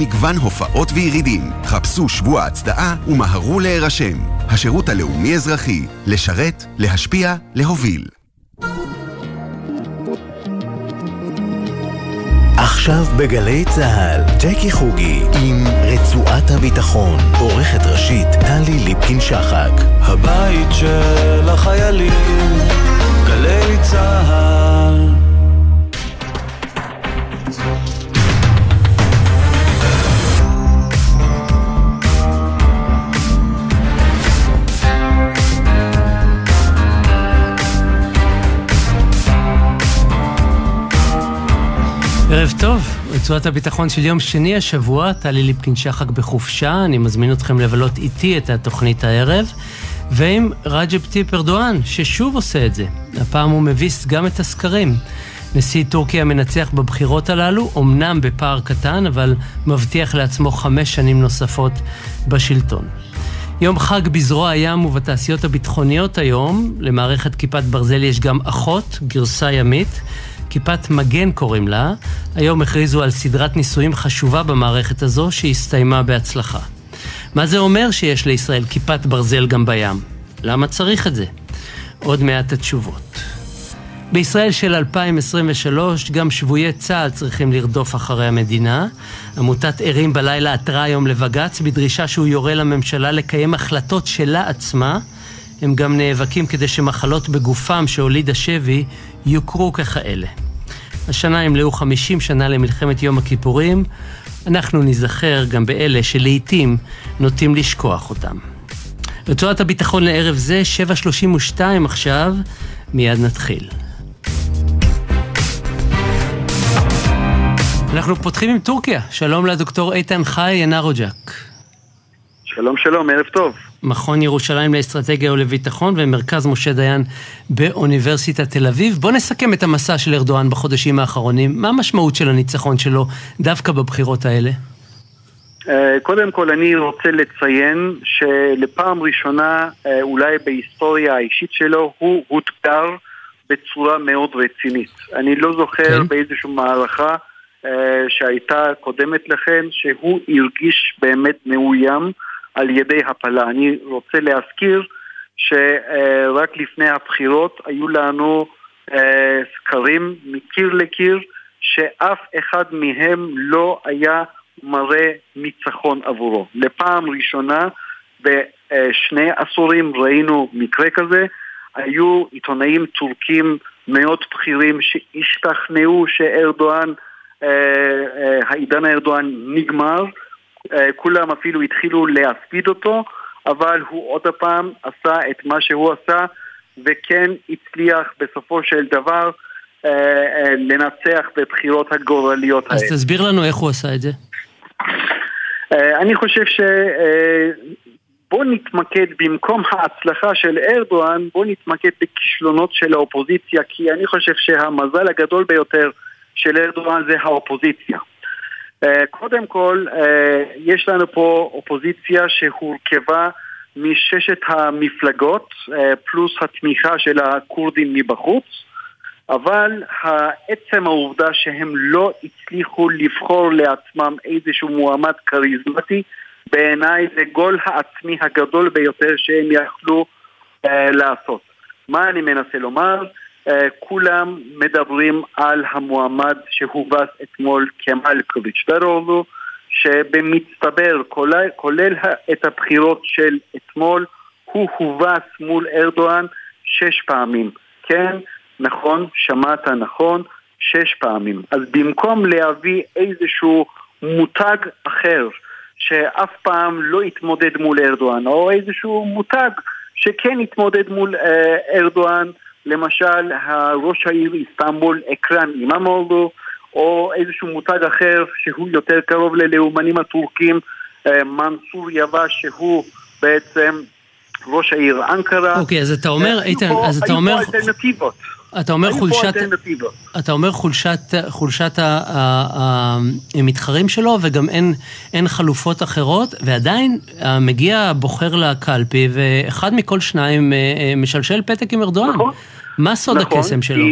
מגוון הופעות וירידים. חפשו שבוע הצדעה ומהרו להירשם. השירות הלאומי-אזרחי, לשרת, להשפיע, להוביל. עכשיו בגלי צה"ל, ג'קי חוגי עם רצועת הביטחון, עורכת ראשית טלי ליפקין-שחק. הבית של החיילים, גלי צה"ל ערב טוב, רצועת הביטחון של יום שני השבוע, טלי ליפקין שחק בחופשה, אני מזמין אתכם לבלות איתי את התוכנית הערב, ועם רג'פ טיפ ארדואן, ששוב עושה את זה. הפעם הוא מביס גם את הסקרים. נשיא טורקיה מנצח בבחירות הללו, אמנם בפער קטן, אבל מבטיח לעצמו חמש שנים נוספות בשלטון. יום חג בזרוע הים ובתעשיות הביטחוניות היום, למערכת כיפת ברזל יש גם אחות, גרסה ימית. כיפת מגן קוראים לה. היום הכריזו על סדרת ניסויים חשובה במערכת הזו, שהסתיימה בהצלחה. מה זה אומר שיש לישראל כיפת ברזל גם בים? למה צריך את זה? עוד מעט התשובות. בישראל של 2023 גם שבויי צה"ל צריכים לרדוף אחרי המדינה. עמותת ערים בלילה עתרה היום לבג"ץ בדרישה שהוא יורה לממשלה לקיים החלטות שלה עצמה. הם גם נאבקים כדי שמחלות בגופם שהוליד השבי יוכרו ככאלה. השנה ימלאו 50 שנה למלחמת יום הכיפורים, אנחנו ניזכר גם באלה שלעיתים נוטים לשכוח אותם. רצועת הביטחון לערב זה, 7.32 עכשיו, מיד נתחיל. אנחנו פותחים עם טורקיה. שלום לדוקטור איתן חי ינרוג'ק. שלום שלום, ערב טוב. מכון ירושלים לאסטרטגיה ולביטחון ומרכז משה דיין באוניברסיטת תל אביב. בוא נסכם את המסע של ארדואן בחודשים האחרונים. מה המשמעות של הניצחון שלו דווקא בבחירות האלה? אה, קודם כל אני רוצה לציין שלפעם ראשונה אה, אולי בהיסטוריה האישית שלו הוא הותגר בצורה מאוד רצינית. אני לא זוכר כן. באיזושהי מערכה אה, שהייתה קודמת לכן שהוא הרגיש באמת מאוים. על ידי הפלה. אני רוצה להזכיר שרק לפני הבחירות היו לנו אה, סקרים מקיר לקיר שאף אחד מהם לא היה מראה ניצחון עבורו. לפעם ראשונה בשני עשורים ראינו מקרה כזה, היו עיתונאים טורקים מאוד בכירים שהשתכנעו שארדואן, אה, אה, העידן הארדואן נגמר אה, כולם אפילו התחילו להספיד אותו, אבל הוא עוד פעם עשה את מה שהוא עשה, וכן הצליח בסופו של דבר אה, אה, לנצח בבחירות הגורליות האלה. אז תסביר לנו איך הוא עשה את זה. אני חושב ש... בוא נתמקד במקום ההצלחה של ארדואן, בוא נתמקד בכישלונות של האופוזיציה, כי אני חושב שהמזל הגדול ביותר של ארדואן זה האופוזיציה. אה, קודם כל, אה, יש לנו פה אופוזיציה שהורכבה מששת המפלגות, אה, פלוס התמיכה של הכורדים מבחוץ, אבל עצם העובדה שהם לא הצליחו לבחור לעצמם איזשהו מועמד כריזמטי, בעיניי זה גול העצמי הגדול ביותר שהם יכלו לעשות. מה אני מנסה לומר? אה, כולם מדברים על המועמד שהובס אתמול כמאל קוביץ'-דרולו, שבמצטבר, כולל, כולל את הבחירות של אתמול, הוא הובס מול ארדואן שש פעמים. כן, נכון, שמעת נכון, שש פעמים. אז במקום להביא איזשהו מותג אחר, שאף פעם לא יתמודד מול ארדואן, או איזשהו מותג שכן יתמודד מול אה, ארדואן, למשל ראש העיר איסטנבול אקרם אימאמולדו או איזשהו מותג אחר שהוא יותר קרוב ללאומנים הטורקים אה, מנסור יבש שהוא בעצם ראש העיר אנקרה. אוקיי, אז אתה אומר, אה, איתן, אז אתה אומר... אתה אומר חולשת, אתה אומר חולשת, חולשת המתחרים שלו וגם אין, אין חלופות אחרות ועדיין אה, מגיע בוחר לקלפי ואחד מכל שניים משלשל פתק עם ארדואן. נכון. מה סוד נכון, הקסם שלו?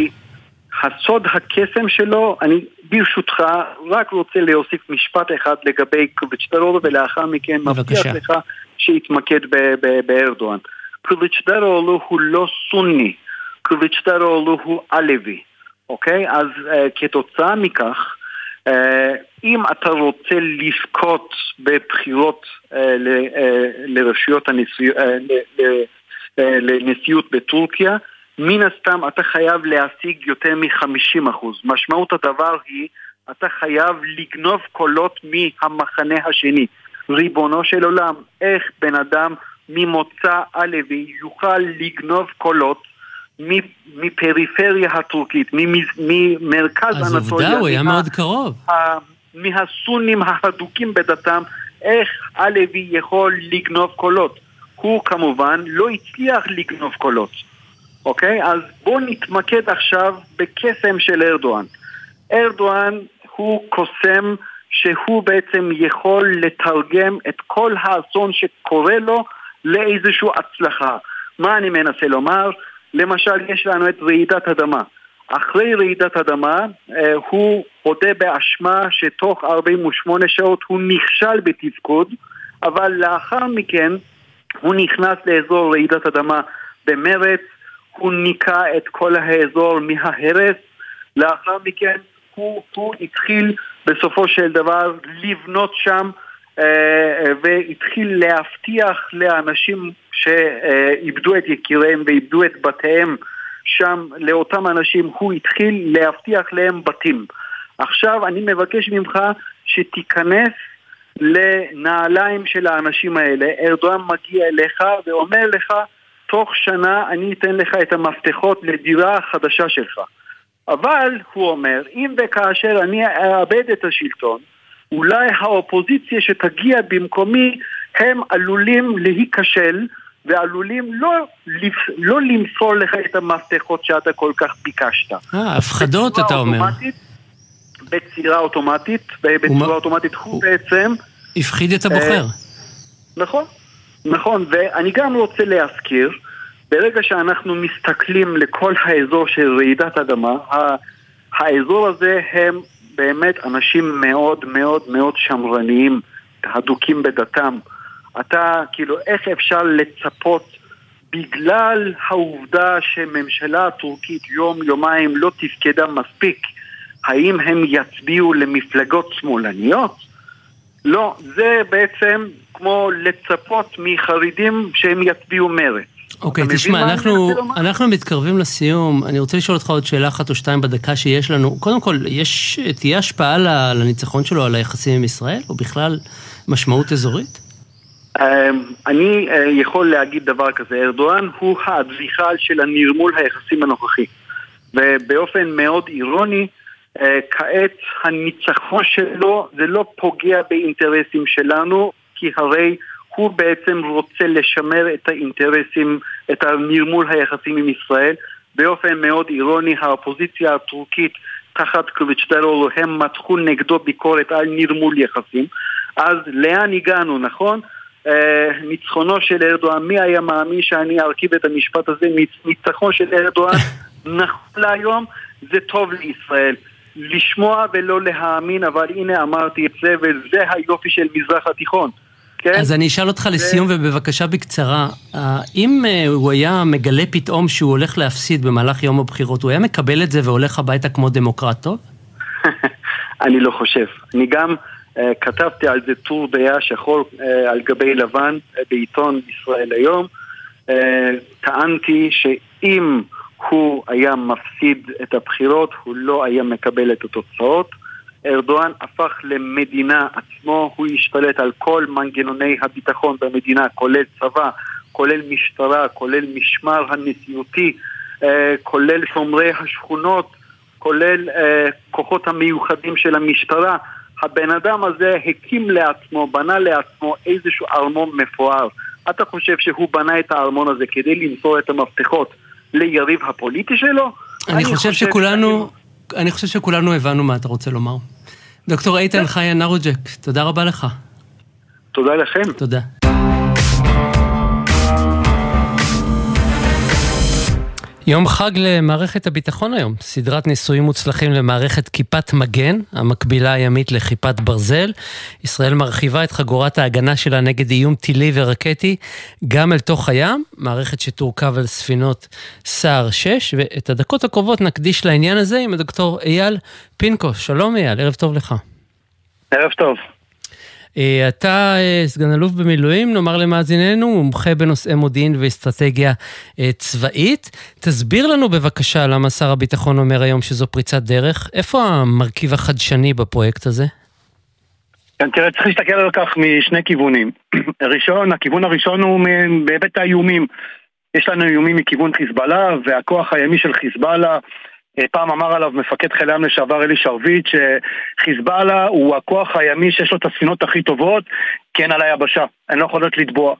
הסוד הקסם שלו, אני ברשותך, רק רוצה להוסיף משפט אחד לגבי קוביצ'דרולו ולאחר מכן מבטיח לך שיתמקד בארדואן. קוביצ'דרולו הוא לא סוני, קוביצ'דרולו הוא עלוי, אוקיי? אז uh, כתוצאה מכך, uh, אם אתה רוצה לזכות בבחירות uh, לרשויות הנשיאות, לנשיאות בטורקיה, מן הסתם אתה חייב להשיג יותר מ-50%. משמעות הדבר היא, אתה חייב לגנוב קולות מהמחנה השני. ריבונו של עולם, איך בן אדם ממוצא עלוי יוכל לגנוב קולות מפריפריה הטורקית, ממרכז אנטוליה. אז עובדה, הוא היה מאוד קרוב. מהסונים ההדוקים בדתם, איך עלוי יכול לגנוב קולות. הוא כמובן לא הצליח לגנוב קולות. אוקיי? אז בואו נתמקד עכשיו בקסם של ארדואן. ארדואן הוא קוסם שהוא בעצם יכול לתרגם את כל האסון שקורה לו לאיזושהי הצלחה. מה אני מנסה לומר? למשל, יש לנו את רעידת אדמה. אחרי רעידת אדמה, אה, הוא הודה באשמה שתוך 48 שעות הוא נכשל בתפקוד, אבל לאחר מכן הוא נכנס לאזור רעידת אדמה במרץ, הוא ניקה את כל האזור מההרס, לאחר מכן הוא, הוא התחיל בסופו של דבר לבנות שם אה, והתחיל להבטיח לאנשים שאיבדו את יקיריהם ואיבדו את בתיהם שם, לאותם אנשים, הוא התחיל להבטיח להם בתים. עכשיו אני מבקש ממך שתיכנס לנעליים של האנשים האלה. ארדואן מגיע אליך ואומר לך תוך שנה אני אתן לך את המפתחות לדירה החדשה שלך. אבל, הוא אומר, אם וכאשר אני אאבד את השלטון, אולי האופוזיציה שתגיע במקומי, הם עלולים להיכשל ועלולים לא, לא למסור לך את המפתחות שאתה כל כך ביקשת. אה, הפחדות אתה אומר. בצורה אוטומטית, בצורה אוטומטית הוא בעצם... הפחיד את הבוחר. אה, נכון. נכון, ואני גם רוצה להזכיר, ברגע שאנחנו מסתכלים לכל האזור של רעידת אדמה, האזור הזה הם באמת אנשים מאוד מאוד מאוד שמרניים, הדוקים בדתם. אתה, כאילו, איך אפשר לצפות בגלל העובדה שממשלה הטורקית יום-יומיים לא תפקדה מספיק, האם הם יצביעו למפלגות שמאלניות? לא, זה בעצם כמו לצפות מחרדים שהם יצביעו מרץ. אוקיי, okay, תשמע, אנחנו, אנחנו מתקרבים לסיום. אני רוצה לשאול אותך עוד שאלה אחת או שתיים בדקה שיש לנו. קודם כל, יש, תהיה השפעה לניצחון שלו על היחסים עם ישראל, או בכלל משמעות אזורית? אמ, אני אה, יכול להגיד דבר כזה, ארדואן הוא האדריכל של הנרמול היחסים הנוכחי. ובאופן מאוד אירוני, אה, כעת הניצחון שלו זה לא פוגע באינטרסים שלנו, כי הרי הוא בעצם רוצה לשמר את האינטרסים, את הנרמול היחסים עם ישראל. באופן מאוד אירוני, האופוזיציה הטורקית תחת קוביצ'דרולו, הם מתחו נגדו ביקורת על נרמול יחסים. אז לאן הגענו, נכון? Uh, ניצחונו של ארדואן, מי היה מאמין שאני ארכיב את המשפט הזה? ניצחון של ארדואן, נכון להיום, זה טוב לישראל. לשמוע ולא להאמין, אבל הנה אמרתי את זה, וזה היופי של מזרח התיכון. כן? אז אני אשאל אותך לסיום, ובבקשה בקצרה, אם אה, הוא היה מגלה פתאום שהוא הולך להפסיד במהלך יום הבחירות, הוא היה מקבל את זה והולך הביתה כמו דמוקרט טוב? אני לא חושב. אני גם uh, כתבתי על זה טור דעה שחור uh, על גבי לבן uh, בעיתון ישראל היום. Uh, טענתי שאם הוא היה מפסיד את הבחירות, הוא לא היה מקבל את התוצאות. ארדואן הפך למדינה עצמו, הוא השתלט על כל מנגנוני הביטחון במדינה, כולל צבא, כולל משטרה, כולל משמר הנשיאותי, אה, כולל שומרי השכונות, כולל אה, כוחות המיוחדים של המשטרה. הבן אדם הזה הקים לעצמו, בנה לעצמו איזשהו ארמון מפואר. אתה חושב שהוא בנה את הארמון הזה כדי למסור את המפתחות ליריב הפוליטי שלו? אני, אני חושב שכולנו... אני חושב שכולנו הבנו מה אתה רוצה לומר. דוקטור איתן חיה נרוג'ק, תודה רבה לך. תודה לכם. תודה. יום חג למערכת הביטחון היום, סדרת ניסויים מוצלחים למערכת כיפת מגן, המקבילה הימית לכיפת ברזל. ישראל מרחיבה את חגורת ההגנה שלה נגד איום טילי ורקטי גם אל תוך הים, מערכת שתורכב על ספינות סער 6, ואת הדקות הקרובות נקדיש לעניין הזה עם הדוקטור אייל פינקו. שלום אייל, ערב טוב לך. ערב טוב. אה, אתה אה, סגן אלוף במילואים, נאמר למאזיננו, מומחה בנושאי מודיעין ואסטרטגיה אה, צבאית. תסביר לנו בבקשה למה שר הביטחון אומר היום שזו פריצת דרך. איפה המרכיב החדשני בפרויקט הזה? כן, תראה, צריך להסתכל על כך משני כיוונים. ראשון, הכיוון הראשון הוא בהיבט האיומים. יש לנו איומים מכיוון חיזבאללה, והכוח הימי של חיזבאללה פעם אמר עליו מפקד חיל הים לשעבר אלי שרביט שחיזבאללה הוא הכוח הימי שיש לו את הספינות הכי טובות כן על היבשה, הן לא יכולות לטבוע.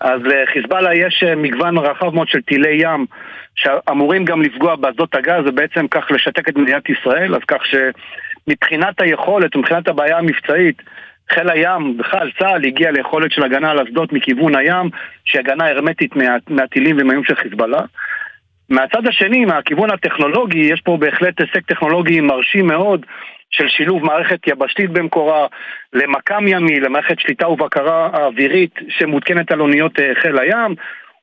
אז לחיזבאללה אה, יש אה, מגוון רחב מאוד של טילי ים שאמורים גם לפגוע באסדות הגז ובעצם כך לשתק את מדינת ישראל. אז כך שמבחינת היכולת, מבחינת הבעיה המבצעית חיל הים, בכלל צה"ל הגיע ליכולת של הגנה על אסדות מכיוון הים שהיא הגנה הרמטית מה, מהטילים ומהאיום של חיזבאללה מהצד השני, מהכיוון הטכנולוגי, יש פה בהחלט הישג טכנולוגי מרשים מאוד של שילוב מערכת יבשתית במקורה למקם ימי, למערכת שליטה ובקרה אווירית שמותקנת על אוניות אה, חיל הים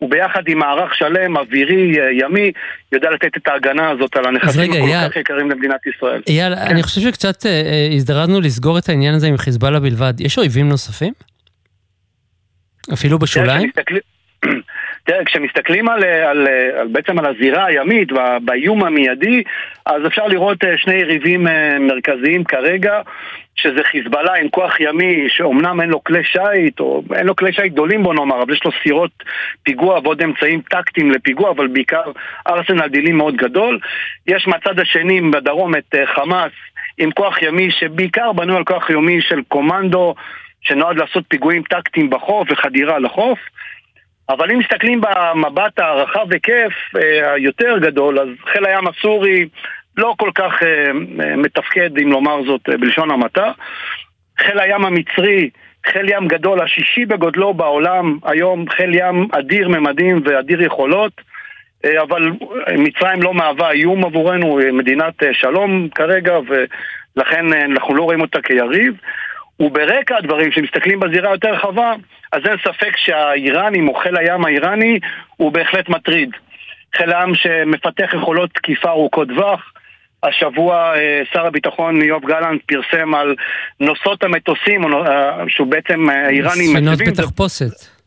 וביחד עם מערך שלם, אווירי, אה, ימי, יודע לתת את ההגנה הזאת על הנכסים הכל כך יקרים למדינת ישראל. אייל, כן. אני חושב שקצת אה, אה, הזדרזנו לסגור את העניין הזה עם חיזבאללה בלבד. יש אויבים נוספים? אפילו בשוליים? תראה, כשמסתכלים על, על, על, בעצם על הזירה הימית, באיום המיידי, אז אפשר לראות אה, שני יריבים אה, מרכזיים כרגע, שזה חיזבאללה עם כוח ימי, שאומנם אין לו כלי שיט, או אין לו כלי שיט גדולים בוא נאמר, אבל יש לו סירות פיגוע ועוד אמצעים טקטיים לפיגוע, אבל בעיקר ארסנל דילים מאוד גדול. יש מהצד השני בדרום את אה, חמאס עם כוח ימי שבעיקר בנוי על כוח ימי של קומנדו, שנועד לעשות פיגועים טקטיים בחוף וחדירה לחוף. אבל אם מסתכלים במבט הרחב היקף אה, היותר גדול, אז חיל הים הסורי לא כל כך אה, מתפקד, אם לומר זאת בלשון המעטה. חיל הים המצרי, חיל ים גדול, השישי בגודלו בעולם, היום חיל ים אדיר ממדים ואדיר יכולות. אה, אבל מצרים לא מהווה איום עבורנו, מדינת שלום כרגע, ולכן אנחנו לא רואים אותה כיריב. וברקע הדברים, כשמסתכלים בזירה יותר רחבה, אז אין ספק שהאיראנים או חיל הים האיראני הוא בהחלט מטריד. חיל הים שמפתח יכולות תקיפה ארוכות טווח. השבוע אה, שר הביטחון יואב גלנט פרסם על נוסעות המטוסים, אה, שהוא בעצם אה, איראנים... ספינות בתחפושת.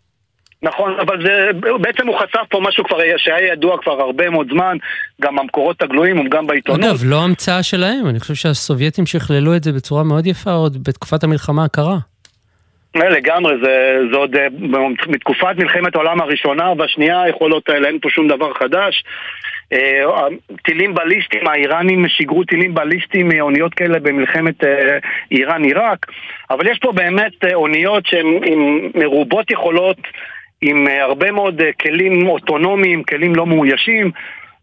נכון, אבל זה, בעצם הוא חשף פה משהו כבר שהיה ידוע כבר הרבה מאוד זמן, גם במקורות הגלויים וגם בעיתונות. אגב, לא המצאה שלהם, אני חושב שהסובייטים שכללו את זה בצורה מאוד יפה עוד בתקופת המלחמה הקרה. לא, לגמרי, זה, זה עוד אה, מתקופת מלחמת העולם הראשונה והשנייה, היכולות האלה, אין פה שום דבר חדש. אה, טילים בליסטיים, האיראנים שיגרו טילים בליסטיים מאוניות כאלה במלחמת אה, איראן-עיראק, אבל יש פה באמת אוניות שהן מרובות יכולות עם אה, הרבה מאוד אה, כלים אוטונומיים, כלים לא מאוישים.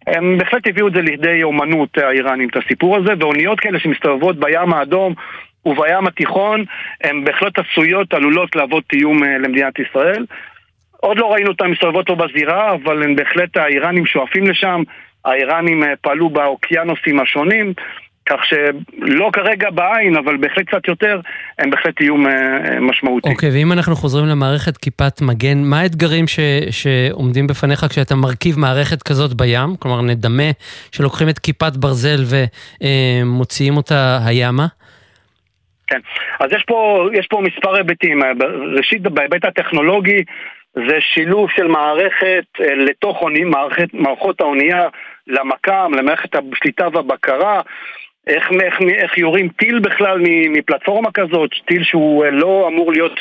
הם בהחלט הביאו את זה לידי אומנות אה, האיראנים, את הסיפור הזה, ואוניות כאלה שמסתובבות בים האדום ובים התיכון, הן בהחלט עשויות, עלולות להוות איום למדינת ישראל. עוד לא ראינו אותן מסתובבות פה בזירה, אבל הם בהחלט האיראנים שואפים לשם, האיראנים פעלו באוקיינוסים השונים. כך שלא כרגע בעין, אבל בהחלט קצת יותר, הם בהחלט איום משמעותי. אוקיי, okay, ואם אנחנו חוזרים למערכת כיפת מגן, מה האתגרים ש, שעומדים בפניך כשאתה מרכיב מערכת כזאת בים? כלומר, נדמה שלוקחים את כיפת ברזל ומוציאים אותה הימה? כן, אז יש פה, יש פה מספר היבטים. ראשית, בהיבט הטכנולוגי, זה שילוב של מערכת אה, לתוך אונים, מערכת, מערכות האונייה למקם, למערכת השליטה והבקרה, איך, איך, איך יורים טיל בכלל מפלטפורמה כזאת, טיל שהוא אה, לא אמור להיות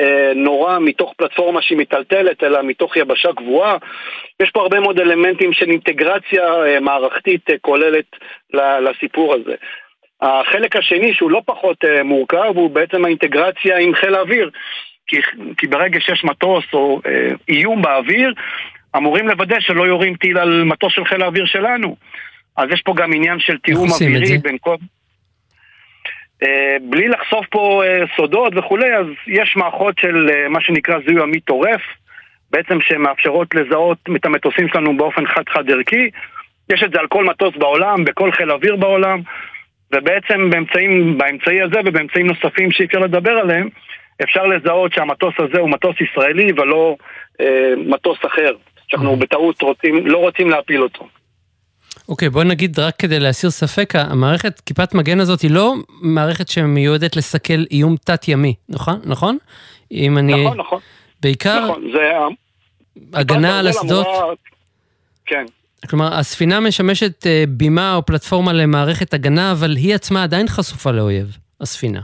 אה, נורא מתוך פלטפורמה שהיא מיטלטלת, אלא מתוך יבשה גבוהה. יש פה הרבה מאוד אלמנטים של אינטגרציה אה, מערכתית אה, כוללת לסיפור הזה. החלק השני, שהוא לא פחות אה, מורכב, הוא בעצם האינטגרציה עם חיל האוויר. כי, כי ברגע שיש מטוס או אה, איום באוויר, אמורים לוודא שלא יורים טיל על מטוס של חיל האוויר שלנו. אז יש פה גם עניין של תיאום אווירי בין כל... Uh, בלי לחשוף פה uh, סודות וכולי, אז יש מערכות של uh, מה שנקרא זיהוי עמית טורף. בעצם שמאפשרות לזהות את המטוסים שלנו באופן חד-חד ערכי. יש את זה על כל מטוס בעולם, בכל חיל אוויר בעולם, ובעצם באמצעים, באמצעי הזה ובאמצעים נוספים שאי אפשר לדבר עליהם, אפשר לזהות שהמטוס הזה הוא מטוס ישראלי ולא אה, מטוס אחר, שאנחנו mm-hmm. בטעות רוצים, לא רוצים להפיל אותו. אוקיי, okay, בוא נגיד רק כדי להסיר ספק, המערכת כיפת מגן הזאת היא לא מערכת שמיועדת לסכל איום תת-ימי, נכון? נכון? אם אני... נכון, נכון. בעיקר... נכון, זה... הגנה על אסדות... אמורה... כן. כלומר, הספינה משמשת אה, בימה או פלטפורמה למערכת הגנה, אבל היא עצמה עדיין חשופה לאויב, הספינה.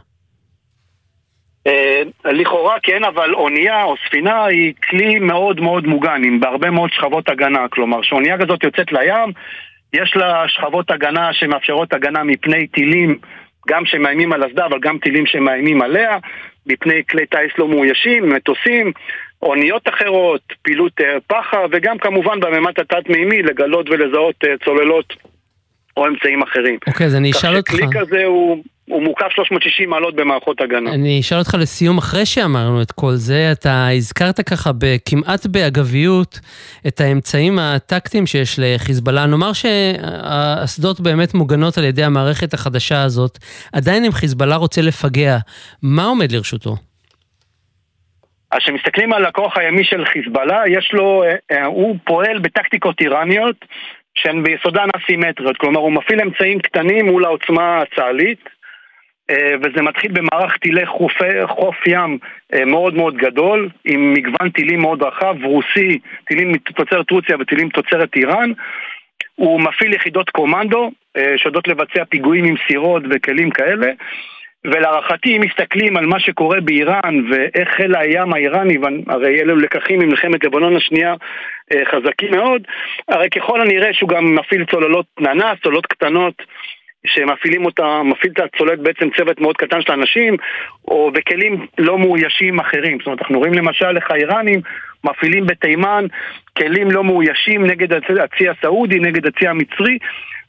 אה, לכאורה כן, אבל אונייה או ספינה היא כלי מאוד מאוד מוגן, עם בהרבה מאוד שכבות הגנה. כלומר, כשאונייה כזאת יוצאת לים, יש לה שכבות הגנה שמאפשרות הגנה מפני טילים, גם שמאיימים על אסדה, אבל גם טילים שמאיימים עליה, מפני כלי טיס לא מאוישים, מטוסים, אוניות אחרות, פעילות אה, פח"ע, וגם כמובן בממד התת-מימי לגלות ולזהות אה, צוללות או אמצעים אחרים. אוקיי, אז אני אשאל אותך... כך שכלי כזה הוא... הוא מוקף 360 מעלות במערכות הגנה. אני אשאל אותך לסיום, אחרי שאמרנו את כל זה, אתה הזכרת ככה כמעט באגביות את האמצעים הטקטיים שיש לחיזבאללה. נאמר שהאסדות באמת מוגנות על ידי המערכת החדשה הזאת, עדיין אם חיזבאללה רוצה לפגע, מה עומד לרשותו? אז כשמסתכלים על הכוח הימי של חיזבאללה, יש לו, אה, אה, הוא פועל בטקטיקות איראניות שהן ביסודן אסימטריות, כלומר הוא מפעיל אמצעים קטנים מול העוצמה הצה"לית, וזה מתחיל במערך טילי חופי, חוף ים מאוד מאוד גדול, עם מגוון טילים מאוד רחב, רוסי, טילים מתוצרת רוסיה וטילים תוצרת איראן. הוא מפעיל יחידות קומנדו, שיודעות לבצע פיגועים עם סירות וכלים כאלה. ולהערכתי, אם מסתכלים על מה שקורה באיראן ואיך חיל הים האיראני, הרי אלו לקחים ממלחמת לבנון השנייה אה, חזקים מאוד, הרי ככל הנראה שהוא גם מפעיל צוללות ננס, צוללות קטנות שמפעילים אותה, מפעיל את הצוללת בעצם צוות מאוד קטן של אנשים, או בכלים לא מאוישים אחרים. זאת אומרת, אנחנו רואים למשל איך האיראנים מפעילים בתימן כלים לא מאוישים נגד הצי הסעודי, נגד הצי המצרי,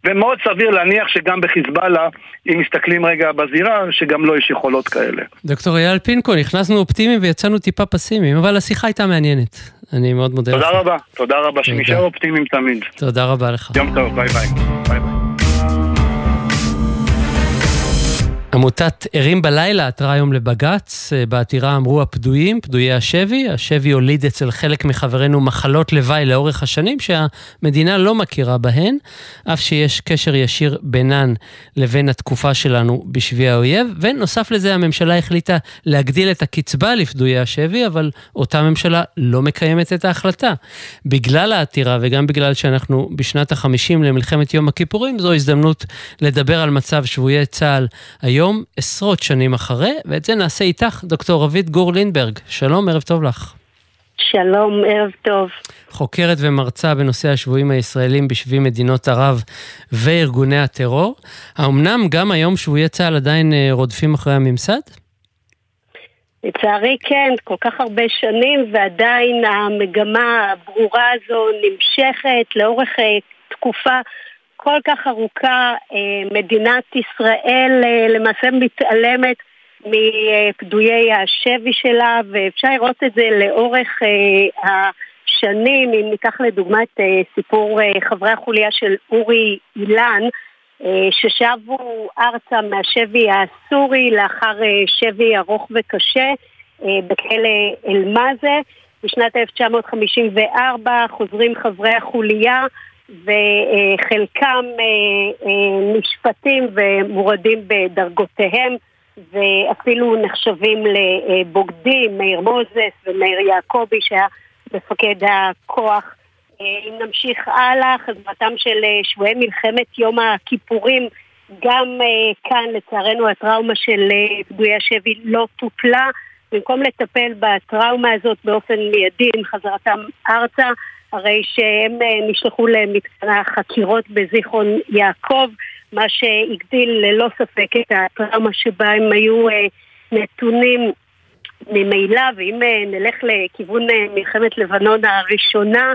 ומאוד סביר להניח שגם בחיזבאללה, אם מסתכלים רגע בזירה, שגם לו לא יש יכולות כאלה. דוקטור אייל פינקו, נכנסנו אופטימיים ויצאנו טיפה פסימיים, אבל השיחה הייתה מעניינת. אני מאוד מודה תודה לך. תודה רבה, תודה רבה, שנשאר אופטימיים תמיד. תודה רבה לך. יום טוב, ביי ביי. ביי ביי. עמותת ערים בלילה עתרה היום לבג"ץ, אה, בעתירה אמרו הפדויים, פדויי השבי, השבי הוליד אצל חלק מחברינו מחלות לוואי לאורך השנים שהמדינה לא מכירה בהן, אף שיש קשר ישיר בינן לבין התקופה שלנו בשבי האויב, ונוסף לזה הממשלה החליטה להגדיל את הקצבה לפדויי השבי, אבל אותה ממשלה לא מקיימת את ההחלטה. בגלל העתירה וגם בגלל שאנחנו בשנת החמישים למלחמת יום הכיפורים, זו הזדמנות לדבר על מצב שבויי צה"ל היום. היום, עשרות שנים אחרי, ואת זה נעשה איתך, דוקטור רבית גור לינברג. שלום, ערב טוב לך. שלום, ערב טוב. חוקרת ומרצה בנושא השבויים הישראלים בשבי מדינות ערב וארגוני הטרור. האמנם גם היום שבויי צה"ל עדיין אה, רודפים אחרי הממסד? לצערי כן, כל כך הרבה שנים ועדיין המגמה הברורה הזו נמשכת לאורך אה, תקופה כל כך ארוכה אה, מדינת ישראל אה, למעשה מתעלמת מפדויי השבי שלה ואפשר לראות את זה לאורך אה, השנים, אם ניקח לדוגמה את סיפור חברי החוליה של אורי אילן ששבו ארצה מהשבי הסורי לאחר שבי ארוך וקשה בכלא אל-מאזה. בשנת 1954 חוזרים חברי החוליה וחלקם אה, אה, נשפטים ומורדים בדרגותיהם ואפילו נחשבים לבוגדים, מאיר מוזס ומאיר יעקבי שהיה מפקד הכוח. אה, אם נמשיך הלאה, חזרתם של שבויי מלחמת יום הכיפורים, גם כאן לצערנו הטראומה של פדויי השבי לא טופלה. במקום לטפל בטראומה הזאת באופן מיידי עם חזרתם ארצה, הרי שהם אה, נשלחו למתקן החקירות בזיכרון יעקב, מה שהגדיל ללא ספק את הטראומה שבה הם היו אה, נתונים ממילא, ואם אה, נלך לכיוון מלחמת לבנון הראשונה,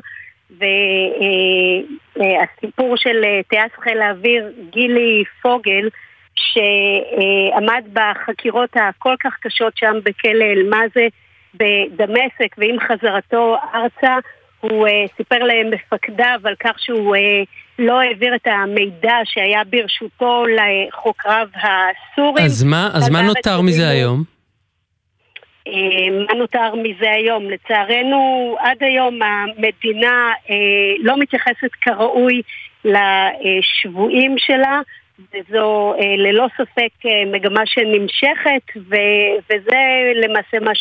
והסיפור של טייס חיל האוויר גילי פוגל, שעמד בחקירות הכל כך קשות שם בכלא אל-מאזה, בדמשק ועם חזרתו ארצה הוא uh, סיפר למפקדיו על כך שהוא uh, לא העביר את המידע שהיה ברשותו לחוקריו הסורים. אז מה, אז מה נותר מזה היום? Uh, מה נותר מזה היום? לצערנו, עד היום המדינה uh, לא מתייחסת כראוי לשבויים שלה. וזו אה, ללא ספק אה, מגמה שנמשכת, ו, וזה למעשה מה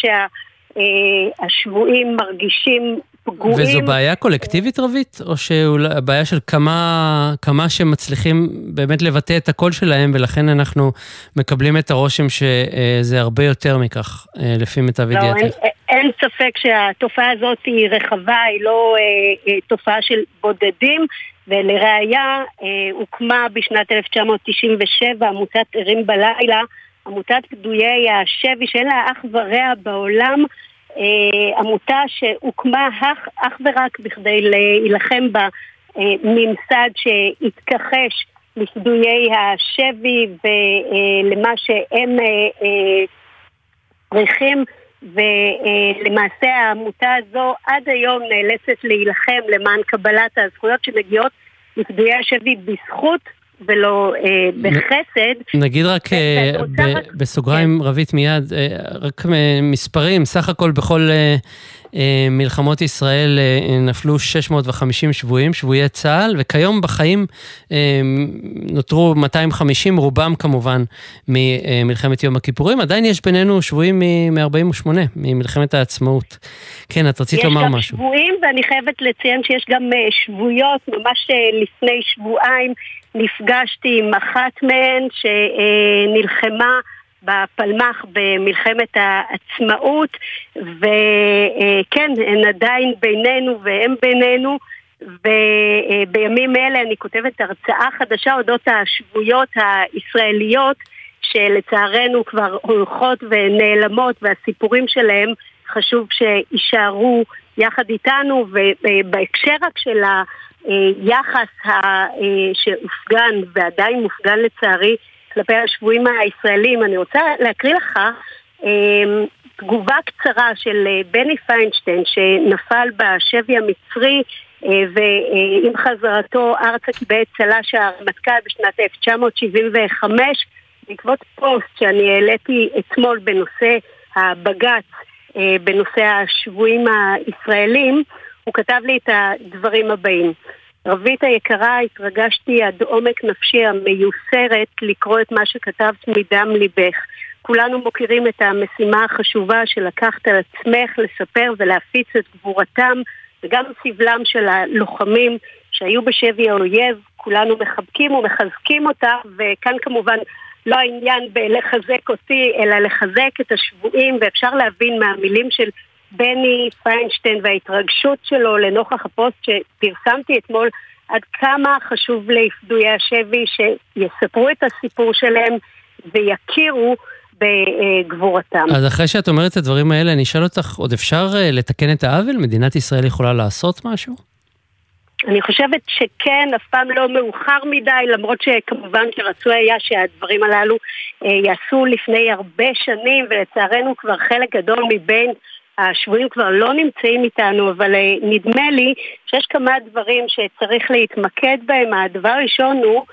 שהשבויים שה, אה, מרגישים פגועים. וזו בעיה קולקטיבית רבית? או שהבעיה של כמה, כמה שמצליחים באמת לבטא את הקול שלהם, ולכן אנחנו מקבלים את הרושם שזה הרבה יותר מכך, לפי מיטב לא, ידיעתי? אין, אין ספק שהתופעה הזאת היא רחבה, היא לא אה, תופעה של בודדים. ולראיה אה, הוקמה בשנת 1997 עמותת ערים בלילה, עמותת פדויי השבי שאין לה אח ורע בעולם, אה, עמותה שהוקמה אך, אך ורק בכדי להילחם בממסד שהתכחש לפדויי השבי ולמה שהם אה, צריכים ולמעשה העמותה הזו עד היום נאלצת להילחם למען קבלת הזכויות שמגיעות לפדויי השבי בזכות ולא אה, בחסד. נגיד רק אה, בסוגריים, כן. רבית מיד, אה, רק מספרים, סך הכל בכל אה, אה, מלחמות ישראל אה, נפלו 650 שבויים, שבויי צה"ל, וכיום בחיים אה, נותרו 250, רובם כמובן ממלחמת יום הכיפורים. עדיין יש בינינו שבויים מ-48, ממלחמת העצמאות. כן, את רצית לומר משהו. יש גם שבויים, ואני חייבת לציין שיש גם שבויות. ממש לפני שבועיים נפגשתי עם אחת מהן שנלחמה בפלמח במלחמת העצמאות, וכן, הן עדיין בינינו והם בינינו. ובימים אלה אני כותבת הרצאה חדשה אודות השבויות הישראליות שלצערנו כבר הולכות ונעלמות והסיפורים שלהם חשוב שיישארו יחד איתנו ובהקשר רק של היחס שהופגן ועדיין מופגן לצערי כלפי השבויים הישראלים. אני רוצה להקריא לך אמ, תגובה קצרה של אה, בני פיינשטיין שנפל בשבי המצרי אה, ועם חזרתו ארצה קיבל צל"ש הרמטכ"ל בשנת 1975 בעקבות פוסט שאני העליתי אתמול בנושא הבג"ץ, אה, בנושא השבויים הישראלים, הוא כתב לי את הדברים הבאים: רבית היקרה, התרגשתי עד עומק נפשי המיוסרת לקרוא את מה שכתבת מדם ליבך. כולנו מוקירים את המשימה החשובה שלקחת על עצמך לספר ולהפיץ את גבורתם וגם סבלם של הלוחמים שהיו בשבי האויב. כולנו מחבקים ומחזקים אותה, וכאן כמובן לא העניין בלחזק אותי, אלא לחזק את השבויים, ואפשר להבין מהמילים של בני פיינשטיין וההתרגשות שלו לנוכח הפוסט שפרסמתי אתמול, עד כמה חשוב לפדויי השבי שיספרו את הסיפור שלהם ויכירו בגבורתם. אז אחרי שאת אומרת את הדברים האלה, אני אשאל אותך, עוד אפשר אה, לתקן את העוול? מדינת ישראל יכולה לעשות משהו? אני חושבת שכן, אף פעם לא מאוחר מדי, למרות שכמובן שרצוי היה שהדברים הללו אה, יעשו לפני הרבה שנים, ולצערנו כבר חלק גדול מבין השבויים כבר לא נמצאים איתנו, אבל אה, נדמה לי שיש כמה דברים שצריך להתמקד בהם. הדבר הראשון הוא,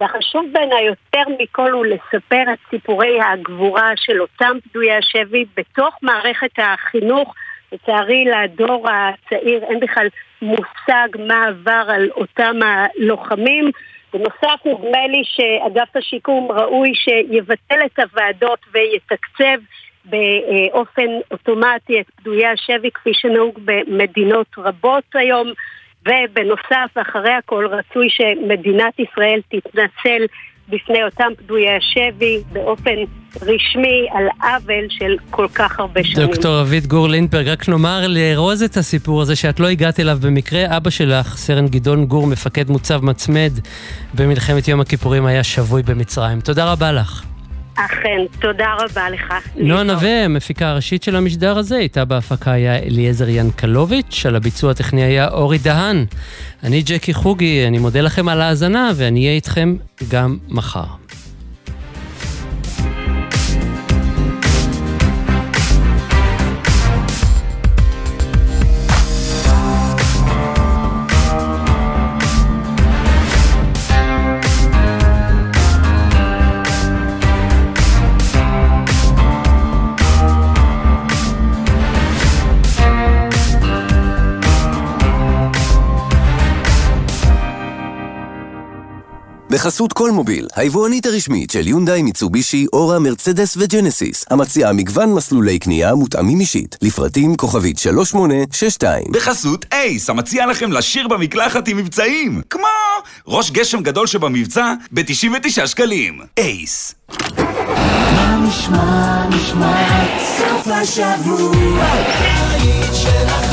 והחשוב בעיניי יותר מכל הוא לספר את סיפורי הגבורה של אותם פדויי השבי בתוך מערכת החינוך. לצערי לדור הצעיר אין בכלל מושג מה עבר על אותם הלוחמים. בנוסף, נדמה לי שאגף השיקום ראוי שיבטל את הוועדות ויתקצב באופן אוטומטי את פדויי השבי כפי שנהוג במדינות רבות היום ובנוסף, אחרי הכל רצוי שמדינת ישראל תתנצל בפני אותם פדויי השבי באופן רשמי על עוול של כל כך הרבה שנים. דוקטור רבית גור לינדברג, רק נאמר לארוז את הסיפור הזה שאת לא הגעת אליו במקרה. אבא שלך, סרן גדעון גור, מפקד מוצב מצמד במלחמת יום הכיפורים, היה שבוי במצרים. תודה רבה לך. אכן, תודה רבה לך. נועה נווה, המפיקה הראשית של המשדר הזה, איתה בהפקה היה אליעזר ינקלוביץ', על הביצוע הטכני היה אורי דהן. אני ג'קי חוגי, אני מודה לכם על ההאזנה, ואני אהיה איתכם גם מחר. בחסות כל מוביל, היבואנית הרשמית של יונדאי, מיצובישי, אורה, מרצדס וג'נסיס, המציעה מגוון מסלולי קנייה מותאמים אישית, לפרטים כוכבית 3862. בחסות אייס, המציע לכם לשיר במקלחת עם מבצעים, כמו ראש גשם גדול שבמבצע ב-99 שקלים. אייס. מה נשמע, נשמע, סוף השבוע, של החיילים.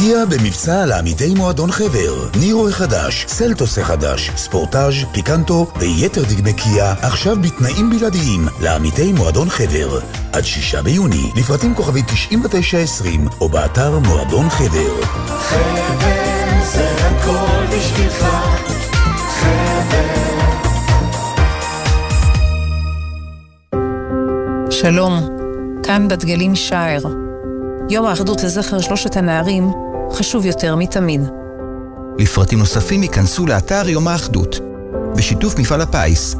קיה במבצע לעמיתי מועדון חבר. נירו החדש, סלטוס החדש, ספורטאז', פיקנטו ויתר דגמי קיה עכשיו בתנאים בלעדיים לעמיתי מועדון חבר. עד שישה ביוני, לפרטים כוכבי 9920 או באתר מועדון חבר. חבר זה הכל בשבילך, חבר. שלום, כאן בת גלים שער. יום האחדות לזכר שלושת הנערים חשוב יותר מתמיד. לפרטים נוספים ייכנסו לאתר יום האחדות, בשיתוף מפעל הפיס.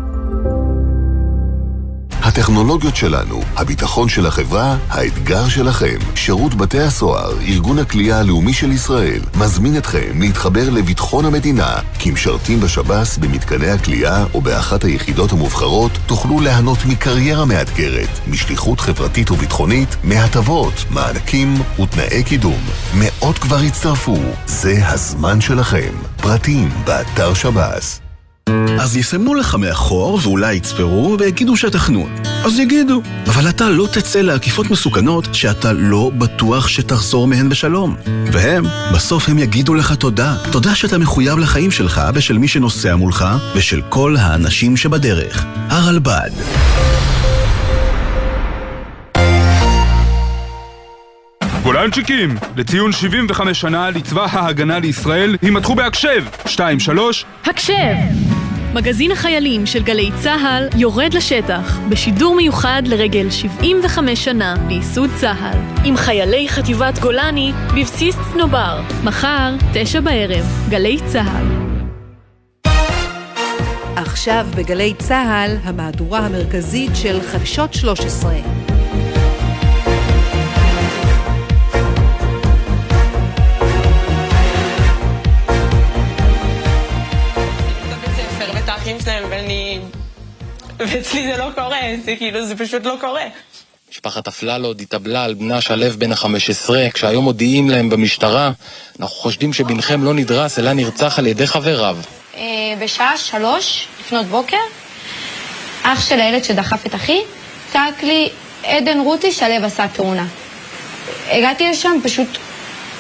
הטכנולוגיות שלנו, הביטחון של החברה, האתגר שלכם. שירות בתי הסוהר, ארגון הכלייה הלאומי של ישראל, מזמין אתכם להתחבר לביטחון המדינה. כמשרתים בשב"ס, במתקני הכלייה או באחת היחידות המובחרות, תוכלו ליהנות מקריירה מאתגרת, משליחות חברתית וביטחונית, מהטבות, מענקים ותנאי קידום. מאות כבר הצטרפו, זה הזמן שלכם. פרטים, באתר שב"ס. אז יסמנו לך מאחור ואולי יצפרו ויגידו שאתה חנון. אז יגידו. אבל אתה לא תצא לעקיפות מסוכנות שאתה לא בטוח שתחזור מהן בשלום. והם, בסוף הם יגידו לך תודה. תודה שאתה מחויב לחיים שלך ושל מי שנוסע מולך ושל כל האנשים שבדרך. הרלב"ד. גולנצ'יקים, לציון 75 שנה לצבא ההגנה לישראל, יימתחו בהקשב! 2-3 הקשב! מגזין החיילים של גלי צה"ל יורד לשטח בשידור מיוחד לרגל 75 שנה לייסוד צה"ל. עם חיילי חטיבת גולני בבסיס צנובר. מחר, תשע בערב, גלי צה"ל. עכשיו בגלי צה"ל, המהדורה המרכזית של חדשות 13 ואצלי זה לא קורה, זה כאילו, זה פשוט לא קורה. משפחת אפללוד התאבלה על בנה שלו בן ה-15, כשהיום מודיעים להם במשטרה, אנחנו חושדים שבנכם לא נדרס אלא נרצח על ידי חבריו. אה, בשעה שלוש לפנות בוקר, אח של הילד שדחף את אחי צעק לי, עדן רותי, שלו עשה תאונה. הגעתי לשם, פשוט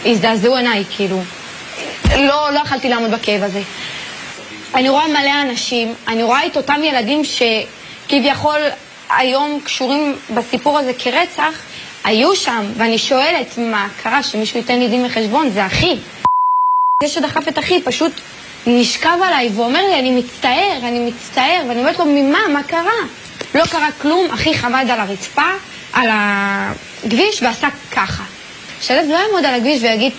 הזדעזעו עיניי, כאילו. לא, לא יכלתי לעמוד בכאב הזה. אני רואה מלא אנשים, אני רואה את אותם ילדים שכביכול היום קשורים בסיפור הזה כרצח, היו שם, ואני שואלת מה קרה, שמישהו ייתן לי דין וחשבון, זה אחי. זה שדחף את אחי פשוט נשכב עליי ואומר לי, אני מצטער, אני מצטער, ואני אומרת לו, ממה, מה קרה? לא קרה כלום, אחי חבד על הרצפה, על הכביש, ועשה ככה. שלב לא יעמוד על הכביש ויגיד,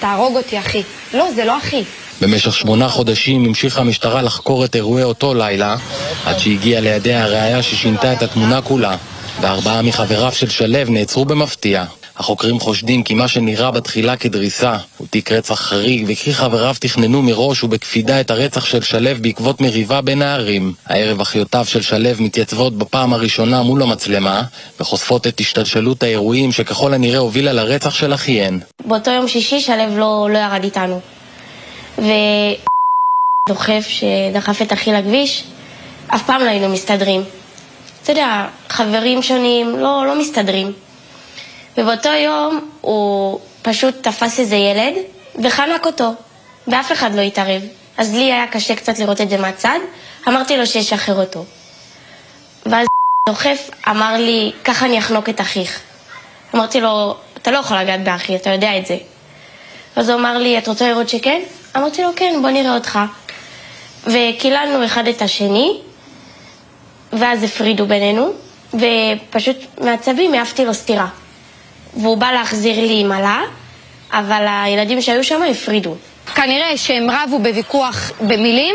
תהרוג אותי אחי. לא, זה לא אחי. במשך שמונה חודשים המשיכה המשטרה לחקור את אירועי אותו לילה, עד שהגיעה לידיה הראיה ששינתה את התמונה כולה, וארבעה מחבריו של שלו נעצרו במפתיע. החוקרים חושדים כי מה שנראה בתחילה כדריסה הוא תיק רצח חריג וכי חבריו תכננו מראש ובקפידה את הרצח של שלו בעקבות מריבה בין הערים. הערב אחיותיו של שלו מתייצבות בפעם הראשונה מול המצלמה וחושפות את השתלשלות האירועים שככל הנראה הובילה לרצח של אחיהן. באותו יום שישי שלו לא, לא ירד איתנו. ודוחף שדחף את אחי לכביש, אף פעם לא היינו מסתדרים. אתה יודע, חברים שונים לא, לא מסתדרים. ובאותו יום הוא פשוט תפס איזה ילד וחנק אותו, ואף אחד לא התערב. אז לי היה קשה קצת לראות את זה מהצד, אמרתי לו שישחרר אותו. ואז דוחף אמר לי, ככה אני אחנוק את אחיך. אמרתי לו, אתה לא יכול לגעת באחי, אתה יודע את זה. אז הוא אמר לי, את רוצה לראות שכן? אמרתי לו, כן, בוא נראה אותך. וקיללנו אחד את השני, ואז הפרידו בינינו, ופשוט מעצבים העפתי לו סטירה. והוא בא להחזיר לי מלה, אבל הילדים שהיו שם הפרידו. כנראה שהם רבו בוויכוח במילים,